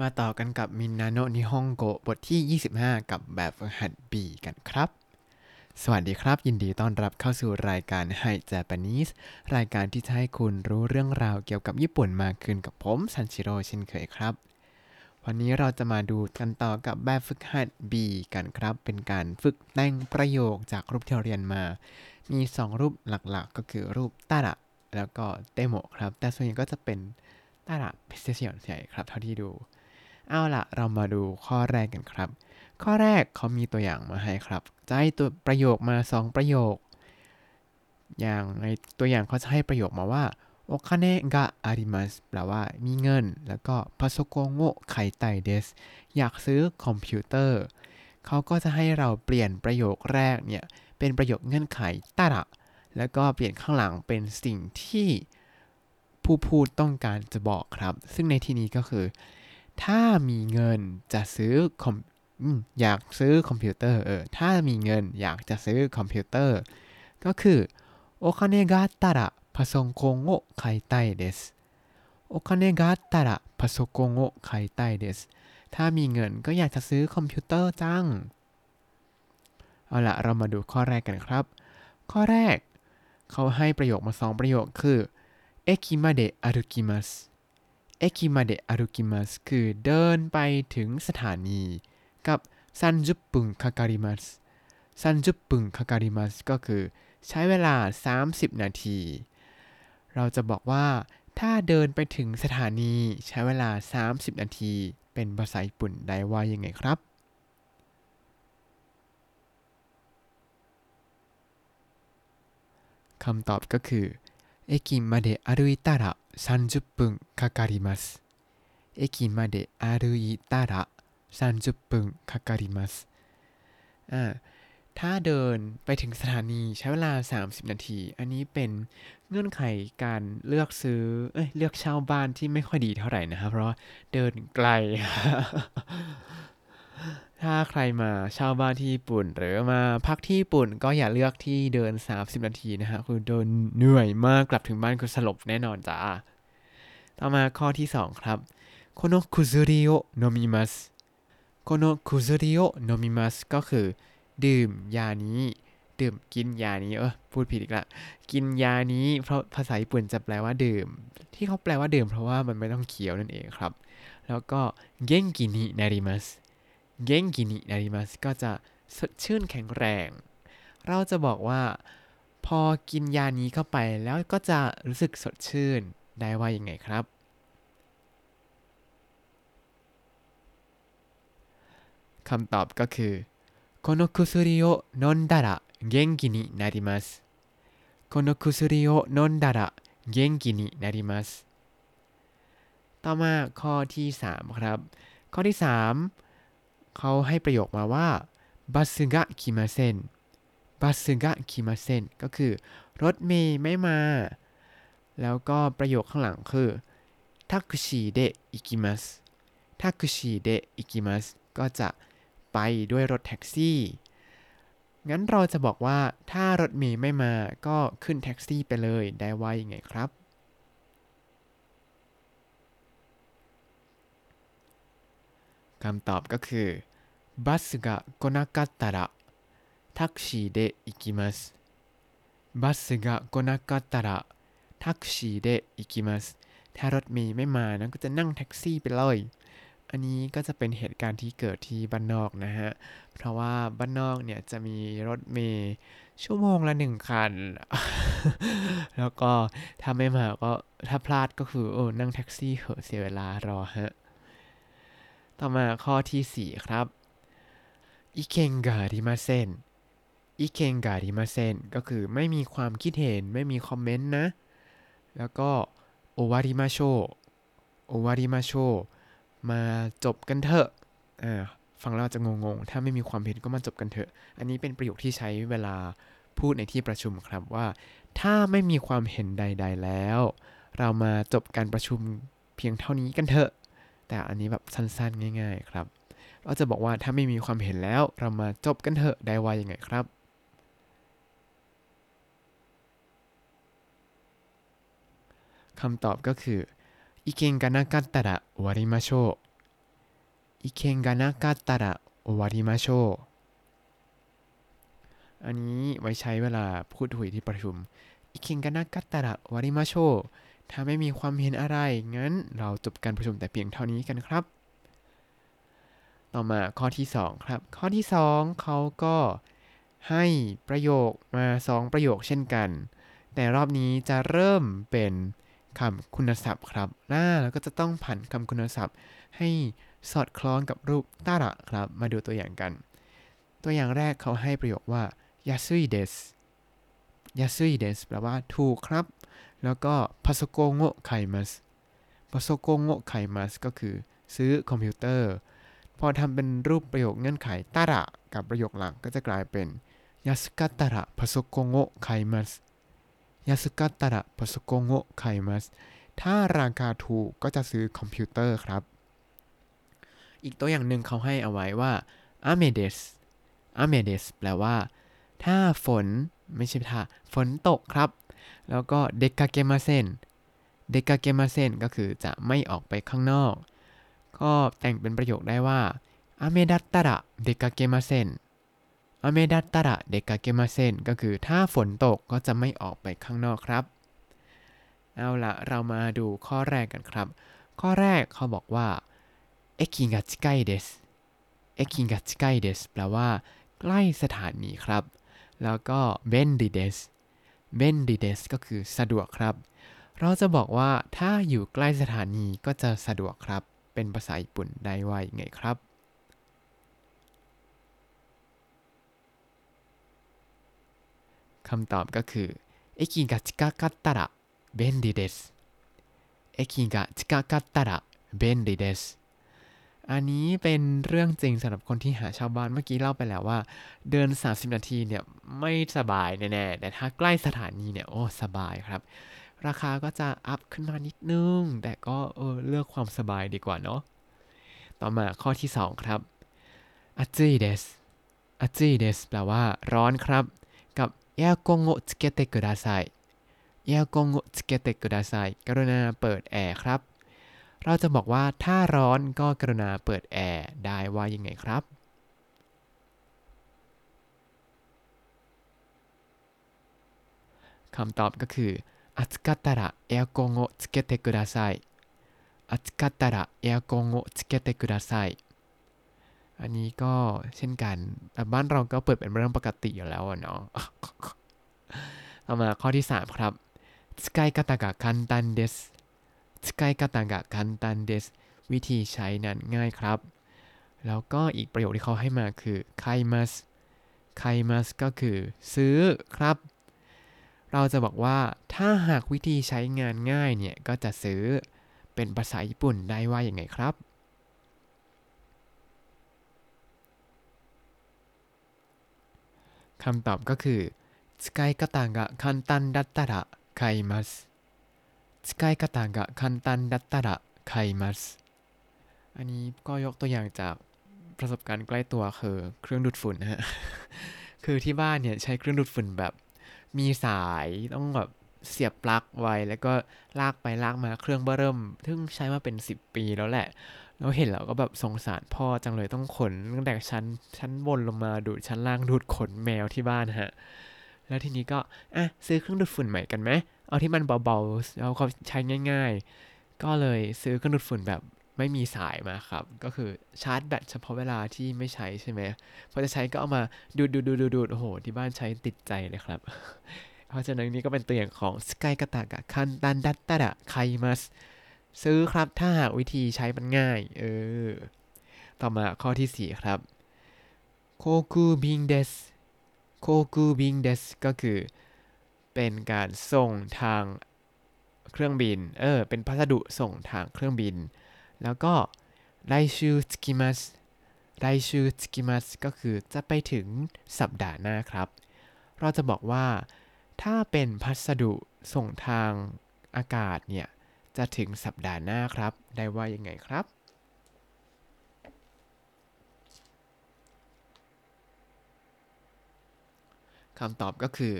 มาต่อกันกับมินนาโนนิฮงโกบทที่ 25 กับแบบฝึกหัด B กันครับ สวัสดีครับ ยินดีต้อนรับเข้าสู่รายการไฮเจแปนิสรายการที่จะให้คุณรู้เรื่องราวเกี่ยวกับญี่ปุ่นมากขึ้นกับผมซันชิโร่เช่นเคยครับ วันนี้เราจะมาดูกันต่อกับแบบฝึกหัด B กันครับ เป็นการฝึกแต่งประโยคจากรูปที่เราเรียนมา มี 2 รูปหลักๆ ก็คือรูปตาระแล้วก็ても ครับ แต่ส่วนใหญ่ก็จะเป็นตาระเป็นเสียงใหญ่ครับ เท่าที่ดู เอาล่ะเรามาดูข้อแรกกันครับ ข้อแรกเขามีตัวอย่างมาให้ครับจะให้ตัวประโยคมา 2 ประโยค อย่างในตัวอย่างเขาจะให้ประโยคมาว่า お金があります แปลว่ามีเงิน แล้วก็ パソコンを買いたいです อยากซื้อคอมพิวเตอร์ เขาก็จะให้เราเปลี่ยนประโยคแรกเนี่ย เป็นประโยคเงื่อนไข たら แล้วก็เปลี่ยนข้างหลังเป็นสิ่งที่ผู้พูดต้องการจะบอกครับ ซึ่งในที่นี้ก็คือ ถ้ามีเงินจะซื้อคอมอืมอยากซื้อคอมพิวเตอร์เออถ้ามีเงินอยากจะซื้อคอมพิวเตอร์ ก็คือโอคาเนกาตาระパソコンを買いたいですお金があったらパソコンを買いたいですถ้ามีเงินก็อยากจะซื้อคอมพิวเตอร์จัง เอาละเรามาดูข้อแรกกันครับ ข้อแรก เขาให้ประโยคมาสองประโยคคือเอคิมาเดอารุกิมัส เอกิมาเดะอารุกิมัสคือเดินไปถึงสถานี กับซันจุปุงคาการิมัสซันจุปุงคาการิมัสก็คือใช้เวลา 30 นาที เราจะบอกว่า ถ้าเดินไปถึงสถานีใช้เวลา 30 นาที เป็นภาษาญี่ปุ่นได้ว่ายังไงครับคำตอบก็คือเอกิมาเดะอารุอิตาระ 30分かかります駅まで歩いたら30分かかりますอ่า ถ้าเดินไปถึงสถานีใช้เวลา 30 นาที อันนี้เป็นเงื่อนไขการเลือกซื้อ เอ้ย เลือกเช่าบ้านที่ไม่ค่อยดีเท่าไหร่นะครับ เพราะเดินไกล ถ้าใครมาเช่าบ้านที่ญี่ปุ่น หรือมาพักที่ญี่ปุ่นก็อย่าเลือกที่เดิน 30 นาทีนะฮะคือเดินเหนื่อยมากกลับถึงบ้านคือสลบแน่นอนจ้าต่อมาข้อที่ 2 ครับโคโนคุซุริโอโนมิมัสโคโนคุซุริโอโนมิมัสก็คือ ดื่มยานี้ ดื่มกินยานี้เออพูดผิดอีกละ กินยานี้เพราะภาษาญี่ปุ่นจะแปลว่าดื่ม ที่เขาแปลว่าดื่มเพราะว่ามันไม่ต้องเคี้ยวนั่นเองครับ แล้วก็เก่งกินินาริมัส เก่งกินินาริมัสก็จะสดชื่นแข็งแรง เราจะบอกว่า พอกินยานี้เข้าไปแล้วก็จะรู้สึกสดชื่นได้ว่ายังไงครับ คำตอบก็คือこの薬を飲んだら元気になります。この薬を飲んだら元気になります。ต่อมาข้อที่ 3 ครับ ข้อที่ 3 เขาให้ประโยคมาว่าบัสกะคิมาเซนบัสกะคิมาเซนก็คือ รถเมย์ไม่มา แล้วก็ประโยคข้างหลังคือแท็กซี่เดอิกิมัสタクシーで行きます ก็จะไปด้วยรถแท็กซี่ งั้นเราจะบอกว่าถ้ารถเมล์ไม่มาก็ขึ้นแท็กซี่ไปเลยได้ว่ายังไงครับ คำตอบก็คือบัสが来なかったらタクシーで行きますบัสが来なかったらタクシーで行きますถ้ารถเมย์ไม่มานะก็จะนั่งแท็กซี่ไปเลย อันนี้ก็จะเป็นเหตุการณ์ที่เกิดที่บ้านนอกนะฮะ เพราะว่าบ้านนอกเนี่ยจะมีรถเมย์ชั่วโมงละหนึ่งคัน แล้วก็ถ้าไม่มาก็ถ้าพลาดก็คือโอ้นั่งแท็กซี่เหอะเสียเวลารอฮะ ต่อมาข้อที่ 4 ครับ意見がありません 意見がありません ก็คือไม่มีความคิดเห็นไม่มีคอมเมนต์นะ แล้วก็โอวาริมาโชโอวาริมาโชมาจบกันเถอะอ่าฟังแล้วจะงงๆ ถ้าไม่มีความเห็นก็มาจบกันเถอะ อันนี้เป็นประโยคที่ใช้เวลาพูดในที่ประชุมครับว่า ถ้าไม่มีความเห็นใด ๆแล้ว เรามาจบการประชุมเพียงเท่านี้กันเถอะ แต่อันนี้แบบสั้นๆ ง่าย ๆ ครับ เราจะบอกว่าถ้าไม่มีความเห็นแล้ว เรามาจบกันเถอะได้ว่ายังไงครับ คำตอบก็คือ意見がなかったら終わりましょう อิเคนกานะกาตาระโอวาริมาโชอันนี้ไว้ใช้เวลาพูดคุยที่ประชุมอิเคนกานะกาตาระวาริมาโช ถ้าไม่มีความเห็นอะไร งั้นเราจบการประชุมแต่เพียงเท่านี้กันครับ ต่อมาข้อที่ 2 ครับ ข้อที่ 2เขาก็ให้ประโยคมา 2 ประโยคเช่นกัน แต่รอบนี้จะเริ่มเป็นคำคุณศัพท์ครับหน้าแล้วก็จะต้องผันคำคุณศัพท์ ให้สอดคล้องกับรูปตาระครับ มาดูตัวอย่างกัน ตัวอย่างแรกเขาให้ประโยคว่ายาซุยเดสยาซุยเดสแปลว่าถูกครับ แล้วก็พาสโกโงไคมัสพาสโกโงไคมัสก็คือซื้อคอมพิวเตอร์ พอทำเป็นรูปประโยคเงื่อนไขたら กับประโยคหลังก็จะกลายเป็น 安かったらパソコンを買います 安かったらパソコンを買います ถ้าราคาถูกก็จะซื้อคอมพิวเตอร์ครับ อีกตัวอย่างหนึ่งเขาให้เอาไว้ว่า雨です 雨です แปลว่า ถ้าฝนไม่ใช่ถ้าฝนตกครับ แล้วก็出かけません 出かけません ก็คือจะไม่ออกไปข้างนอก ก็แต่งเป็นประโยคได้ว่า雨だったら出かけません 雨だったら出かけません ก็คือถ้าฝนตกก็จะไม่ออกไปข้างนอกครับ เอาละเรามาดูข้อแรกกันครับ ข้อแรกเขาบอกว่า駅が近いです 駅が近いです แปลว่า ใกล้สถานีครับ แล้วก็便利です 便利です ก็คือสะดวกครับ เราจะบอกว่าถ้าอยู่ใกล้สถานีก็จะสะดวกครับ เป็นภาษาญี่ปุ่นได้ว่าอย่างไงครับ คำตอบก็คือเอกิกะจิกะกัตตาระเบนดิเดสเอกิกะจิกะกัตตาระเบนดิเดส อันนี้เป็นเรื่องจริงสำหรับคนที่หาชาวบ้านเมื่อกี้เล่าไปแล้วว่า เดิน 30 นาทีเนี่ยไม่สบายแน่ๆ แต่ถ้าใกล้สถานีเนี่ยโอ้สบายครับ ราคาก็จะอัพขึ้นมานิดนึง แต่ก็เออเลือกความสบายดีกว่าเนาะ ต่อมาข้อที่ 2 ครับอาจิเดสอาจิเดสแปลว่าร้อนครับ กับエアコンをつけてくださいエアコンをつけてくださいกรุณาเปิดแอร์ครับ เราจะบอกว่าถ้าร้อนก็กรุณาเปิดแอร์ได้ว่ายังไงครับ คำตอบก็คือ暑かったらエアコンをつけてください暑かったらエアコンをつけてくださいอันนี้ก็เช่นกันแต่บ้านเราก็เปิดเป็นเรื่องปกติอยู่แล้วอะเนาะ ต่อมาข้อที่ 3 ครับ使い方が簡単です 使い方が簡単ですวิธีใช้นั้นง่ายครับ แล้วก็อีกประโยคที่เขาให้มาคือไคมัสไคมัสก็คือ ซื้อครับ เราจะบอกว่าถ้าหากวิธีใช้งานง่ายเนี่ย ก็จะซื้อเป็นภาษาญี่ปุ่นได้ว่าอย่างไงครับคำตอบก็คือ使い方が簡単だったら買います 使い方が簡単だったら買いますอันนี้ก็ยกตัวอย่างจากประสบการณ์ใกล้ตัวคือเครื่องดูดฝุ่นนะฮะ คือที่บ้านเนี่ยใช้เครื่องดูดฝุ่นแบบมีสายต้องแบบเสียบปลั๊กไว้ แล้วก็ลากไปลากมาเครื่องเบ้อเริ่มซึ่งใช้มาเป็น 10 ปีแล้วแหละเราเห็นแล้วก็แบบสงสารพ่อจังเลยต้องขนตั้งแต่ชั้นชั้นบนลงมาดูดชั้นล่างดูดขนแมวที่บ้านฮะ แล้วทีนี้ก็อ่ะซื้อเครื่องดูดฝุ่นใหม่กันไหม เอาที่มันเบาๆแล้วก็ใช้ง่ายๆ ก็เลยซื้อเครื่องดูดฝุ่นแบบไม่มีสายมาครับ ก็คือชาร์จแบตเฉพาะเวลาที่ไม่ใช้ใช่ไหมพอจะใช้ก็เอามาดูดดูดดูดดูดโอ้โห ที่บ้านใช้ติดใจเลยครับ เพราะฉะนั้นนี่ก็เป็นตัวอย่างของสกายกาตากะคันตันดัตตะดะไคมัสซื้อครับถ้าหากวิธีใช้มันง่าย เออ ต่อมาข้อที่ 4 ครับโคคูบิงเดสโคคูบิงเดสก็คือ เป็นการส่งทางเครื่องบิน เออ เป็นพัสดุส่งทางเครื่องบิน แล้วก็ไลชูสกิมัสไลชูสกิมัสก็คือจะไปถึงสัปดาห์หน้าครับ เราจะบอกว่า ถ้าเป็นพัสดุส่งทางอากาศเนี่ย จะถึงสัปดาห์หน้าครับ ได้ว่ายังไงครับคำตอบก็คือ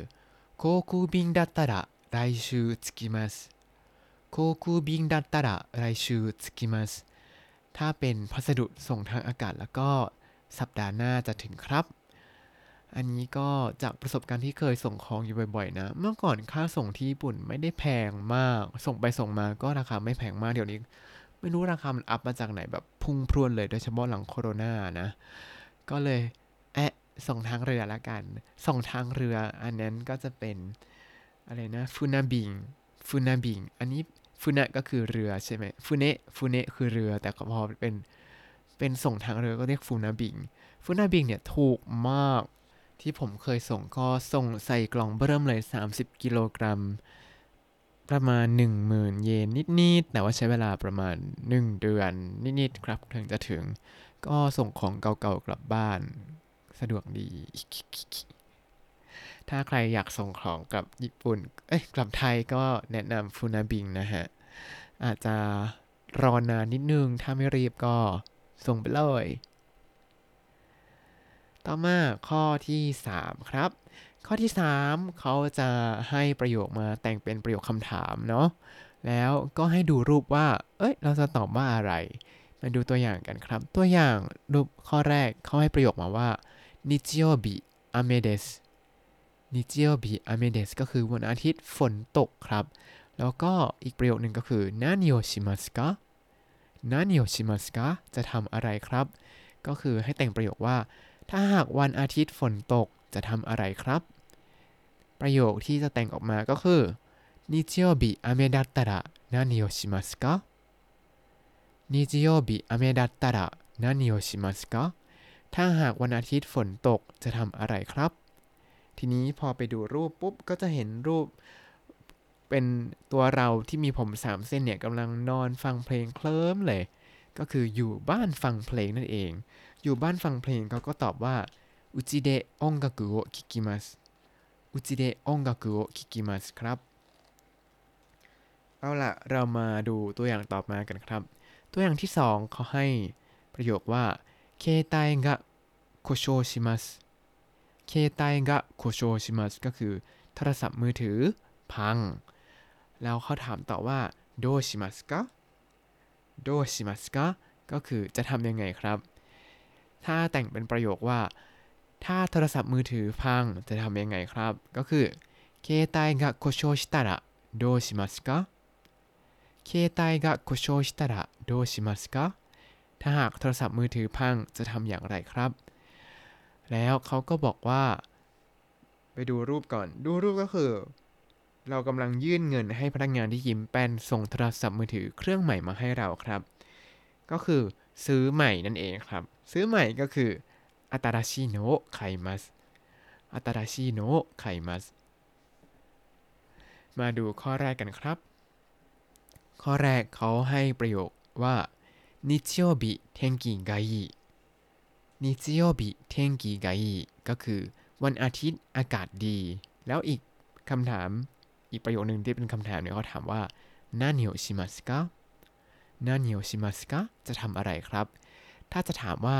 โคคูบิงดัตตาระ来週着きます航空便だったら来週着きます ถ้าเป็นพัสดุส่งทางอากาศแล้วก็สัปดาห์หน้าจะถึงครับ อันนี้ก็จากประสบการณ์ที่เคยส่งของอยู่บ่อยๆ นะ เมื่อก่อนค่าส่งที่ญี่ปุ่นไม่ได้แพงมาก ส่งไปส่งมาก็ราคาไม่แพงมาก เดี๋ยวนี้ ไม่รู้ราคามันอัพมาจากไหนแบบพุ่งพรวดเลย โดยเฉพาะหลังโควิดนะ ก็เลย แอะส่งทางเรือละกันส่งทางเรืออันนั้นก็จะเป็นอะไรนะฟูนาบิงฟูนาบิงอันนี้ฟูนะก็คือเรือใช่ไหมฟูเนะฟูเนะคือเรือ แต่พอเป็นเป็นส่งทางเรือก็เรียกฟูนาบิงฟูนาบิงเนี่ยถูกมากที่ผมเคยส่งก็ส่งใส่กล่องเบิ่มเลย 30 กิโลกรัม ประมาณ 10,000 เยนนิดๆ แต่ว่าใช้เวลาประมาณ 1 เดือนนิดๆ ครับ ถึงจะถึง ก็ส่งของเก่าๆกลับบ้าน สะดวกดี ถ้าใครอยากส่งของกลับญี่ปุ่น เอ้ย กลับไทยก็แนะนำฟูนาบิงนะฮะ อาจจะรอนานนิดนึง ถ้าไม่รีบก็ส่งไปเลย ต่อมาข้อที่ 3 ครับ ข้อที่ 3 เขาจะให้ประโยคมาแต่งเป็นประโยคคำถามเนาะ แล้วก็ให้ดูรูปว่า เอ้ย เราจะตอบว่าอะไรมาดูตัวอย่างกันครับ ตัวอย่างรูปข้อแรกเขาให้ประโยคมาว่า นิจิโอบิอเมเดสนิจิโอบิอเมเดสก็คือวันอาทิตย์ฝนตกครับ แล้วก็อีกประโยคหนึ่งก็คือนานิโอชิมัสกะนานิโอชิมัสกะจะทำอะไรครับ ก็คือให้แต่งประโยคว่า ถ้าหากวันอาทิตย์ฝนตกจะทำอะไรครับ ประโยคที่จะแต่งออกมาก็คือ日曜日雨だったら何をしますか日曜日雨だったら何をしますか ถ้าหากวันอาทิตย์ฝนตกจะทำอะไรครับ ทีนี้พอไปดูรูปปุ๊บก็จะเห็นรูปเป็นตัวเราที่มีผมสามเส้นเนี่ยกำลังนอนฟังเพลงเคลิ้มเลย ก็คืออยู่บ้านฟังเพลงนั่นเอง อยู่บ้านฟังเพลงเขาก็ตอบว่าอุจิเดะองกากุโอคิกิมัสอุจิเดะองกากุโอคิกิมัสครับ เอาล่ะ เรามาดูตัวอย่างต่อมากันครับ ตัวอย่างที่สองเขาให้ประโยคว่า เคไตกะโคโชชิมัสเคไตกะโคโชชิมัสก็คือโทรศัพท์มือถือพัง แล้วเขาถามต่อว่าโดชิมัสกะโดชิมัสกะก็คือจะทำยังไงครับ ถ้าแต่งเป็นประโยคว่า ถ้าโทรศัพท์มือถือพังจะทำยังไงครับ ก็คือเคไตกะโคโชชิตาระโดชิมัสกะเคไตกะ ถ้าหากโทรศัพท์มือถือพังจะทำอย่างไรครับ แล้วเขาก็บอกว่า ไปดูรูปก่อน ดูรูปก็คือ เรากำลังยื่นเงินให้พนักงานที่ยิ้มแป้นส่งโทรศัพท์มือถือเครื่องใหม่มาให้เราครับ ก็คือซื้อใหม่นั่นเองครับ ซื้อใหม่ก็คืออัตราชิโนะไคมัสอัตราชิโนะไคมัสมาดูข้อแรกกันครับ ข้อแรกเขาให้ประโยคว่า 日曜日天気がいい日曜日天気がいいก็คือ วันอาทิตย์อากาศดี แล้วอีกคำถามอีกประโยคหนึ่งที่เป็นคำถามเนี่ยเขาถามว่า何をしますか何をしますかจะทำอะไรครับ ถ้าจะถามว่า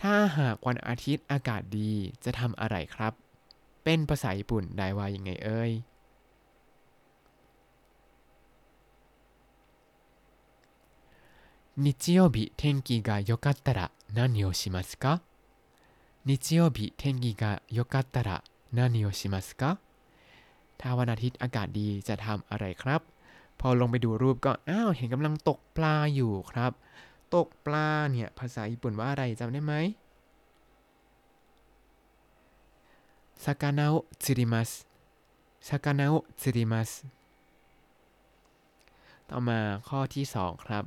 ถ้าหากวันอาทิตย์อากาศดีจะทำอะไรครับ เป็นภาษาญี่ปุ่นได้ว่ายังไงเอ่ย 日曜日天気が良かったら何をしますか日曜日天気が良かったら何をしますかถ้าวันอาทิตย์อากาศดีจะทำอะไรครับ พอลงไปดูรูปก็ อ้าว เห็นกำลังตกปลาอยู่ครับ ตกปลาเนี่ย ภาษาญี่ปุ่นว่าอะไรจำได้ไหมซากานาโอซิริมัสซากานาโอซิริมัสต่อมาข้อที่ 2 ครับ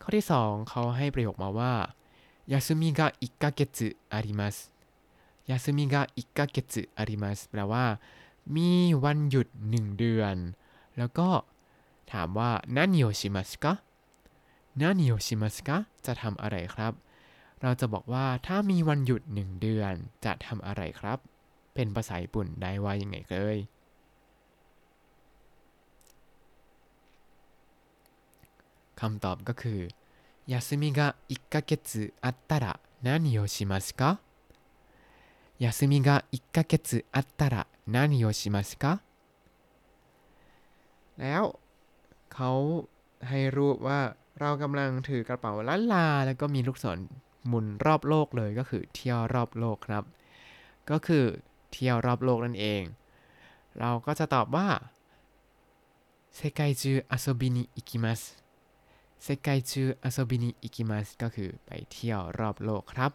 ข้อที่ 2 เขาให้ประโยคมาว่ายาซึมิกะอิกะเกจุอาริมัสยาซึมิกะอิกะเกจุอาริมัสแปลว่า มีวันหยุด 1 เดือน แล้วก็ถามว่านานิโอชิมัสกะนานิโอชิมัสกะจะทำอะไรครับ เราจะบอกว่าถ้ามีวันหยุด 1 เดือนจะทำอะไรครับ เป็นภาษาญี่ปุ่นได้ว่ายังไงเลย คำตอบก็คือ休みが1ヶ月あったら何をしますか休みが1ヶ月あったら何をしますかแล้วเขาให้รูปว่า เรากำลังถือกระเป๋าล้านลา แล้วก็มีลูกศรหมุนรอบโลกเลยก็คือเที่ยวรอบโลกครับ ก็คือเที่ยวรอบโลกนั่นเอง เราก็จะตอบว่า世界中遊びに行きます 世界中遊びに行きます ก็คือไปเที่ยวรอบโลกครับ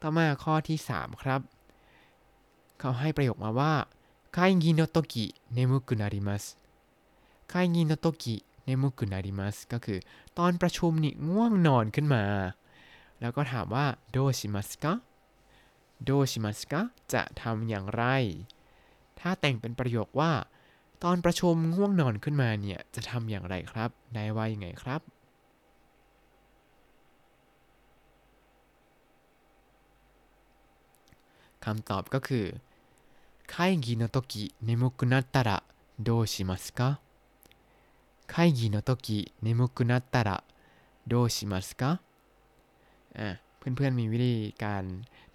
ต่อมาข้อที่ 3 ครับ เขาให้ประโยคมาว่า会議のとき眠くなります 会議のとき眠くなります ก็คือ ตอนประชุมนี่ง่วงนอนขึ้นมา แล้วก็ถามว่าどうしますかโดชิมัสกะจะทำอย่างไร ถ้าแต่งเป็นประโยคว่า ตอนประชุมง่วงนอนขึ้นมาเนี่ย จะทำอย่างไรครับ ได้ว่ายังไงครับ คำตอบก็คือ会議の時眠くなったらどうしますか会議の時眠くなったらどうしますかอ่ะเพื่อนๆมีวิธีการ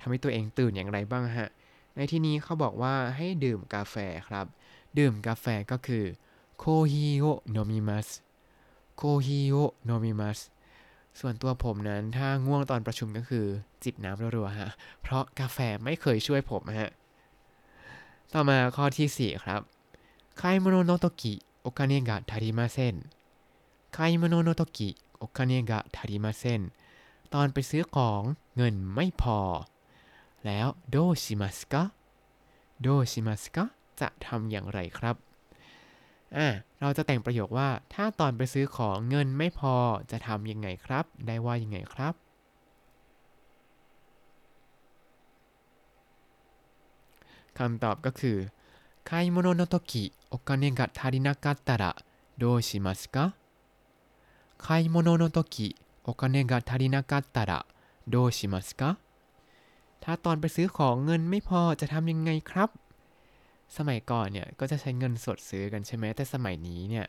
ทำให้ตัวเองตื่นอย่างไรบ้างฮะ ในที่นี้เขาบอกว่าให้ดื่มกาแฟครับ ดื่มกาแฟก็คือコーヒーを飲みます コーヒーを飲みます ส่วนตัวผมนั้นถ้าง่วงตอนประชุมก็คือ จิบน้ำรัวๆฮะ เพราะกาแฟไม่เคยช่วยผมฮะ ต่อมาข้อที่ 4 ครับ買い物のときโอคาเนะกะทาริมาเซนไคโมโนโนโตกิโอคาเนะกะทาริมาเซนตอนไปซื้อของเงินไม่พอ แล้วโดชิมัสกะโดชิมัสกะ จะทำอย่างไรครับอ่าเราจะแต่งประโยคว่า ถ้าตอนไปซื้อของเงินไม่พอจะทำยังไงครับ ได้ว่ายังไงครับ คำตอบก็คือ買い物の時お金が足りなかったらどうしますか買い物の時お金が足りなかったらどうしますかถ้าตอนไปซื้อของเงินไม่พอจะทำยังไงครับ สมัยก่อนเนี่ยก็จะใช้เงินสดซื้อกันใช่ไหมแต่สมัยนี้เนี่ย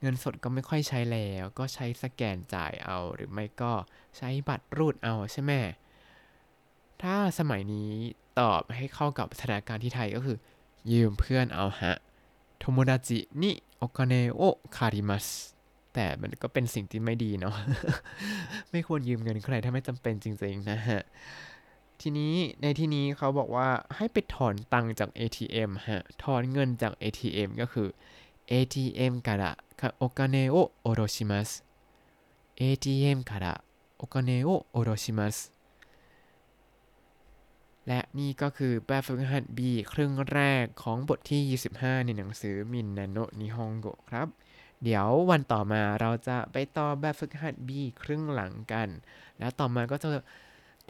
เงินสดก็ไม่ค่อยใช้แล้ว ก็ใช้สแกนจ่ายเอา หรือไม่ก็ใช้บัตรรูดเอาใช่ไหมถ้าสมัยนี้ตอบให้เข้ากับสถานการณ์ที่ไทยก็คือ ยืมเพื่อนเอาฮะ友達にお金を借ります แต่มันก็เป็นสิ่งที่ไม่ดีเนาะไม่ควรยืมเงินใครถ้าไม่จำเป็นจริงๆนะฮะ ทีนี้ในที่นี้เขาบอกว่าให้ไปถอนตังค์จาก ATM ฮะ ถอนเงินจาก ATM ก็คือ ATM からお金を下ろします ATM からお金を下ろしますและนี่ก็คือแบบฝึกหัด B ครึ่งแรกของบทที่ 25 ในหนังสือมินนาโนะนิฮงโกะครับ เดี๋ยววันต่อมาเราจะไปต่อแบบฝึกหัด B ครึ่งหลังกัน แล้วต่อมาก็จะ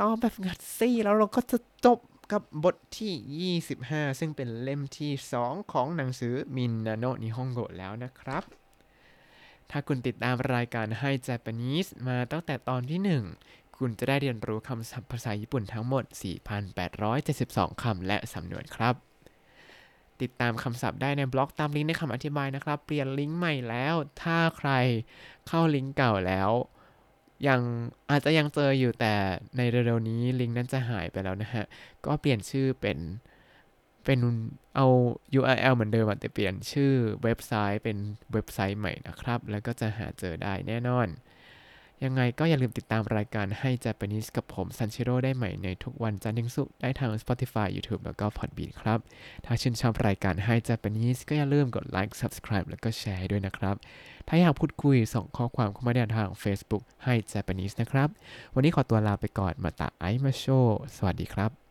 ต่อแบบฝึกหัด C แล้วเราก็จะจบกับบทที่ 25 ซึ่งเป็นเล่มที่ 2 ของหนังสือมินนาโนนิฮงโกะแล้วนะครับ ถ้าคุณติดตามรายการให้ Japanese มาตั้งแต่ตอนที่ 1 คุณจะได้เรียนรู้คำศัพท์ภาษาญี่ปุ่นทั้งหมด 4,872 คำและสำนวนครับ ติดตามคำศัพท์ได้ในบล็อกตามลิงก์ในคำอธิบายนะครับ เปลี่ยนลิงก์ใหม่แล้ว ถ้าใครเข้าลิงก์เก่าแล้ว ยังอาจจะยังเจออยู่แต่ในเร็วๆนี้ลิงก์นั้นจะหายไปแล้วนะฮะ ก็เปลี่ยนชื่อเป็นเป็นเอา URL เหมือนเดิมแต่เปลี่ยนชื่อเว็บไซต์เป็นเว็บไซต์ใหม่นะครับ แล้วก็จะหาเจอได้แน่นอน ยังไงก็อย่าลืมติดตามรายการให้ Japanese กับผมซันชิโร่ได้ใหม่ในทุกวันจันทร์ถึงศุกร์ได้ทาง Spotify YouTube แล้วก็ Podbean ครับ ถ้าชื่นชอบรายการให้ Japanese ก็อย่าลืมกดไลค์ Subscribe แล้วก็แชร์ด้วยนะครับ ถ้าอยากพูดคุยส่งข้อความเข้ามาได้ทาง Facebook ให้ Japanese นะครับ วันนี้ขอตัวลาไปก่อนมาตาไอมาโชสวัสดีครับ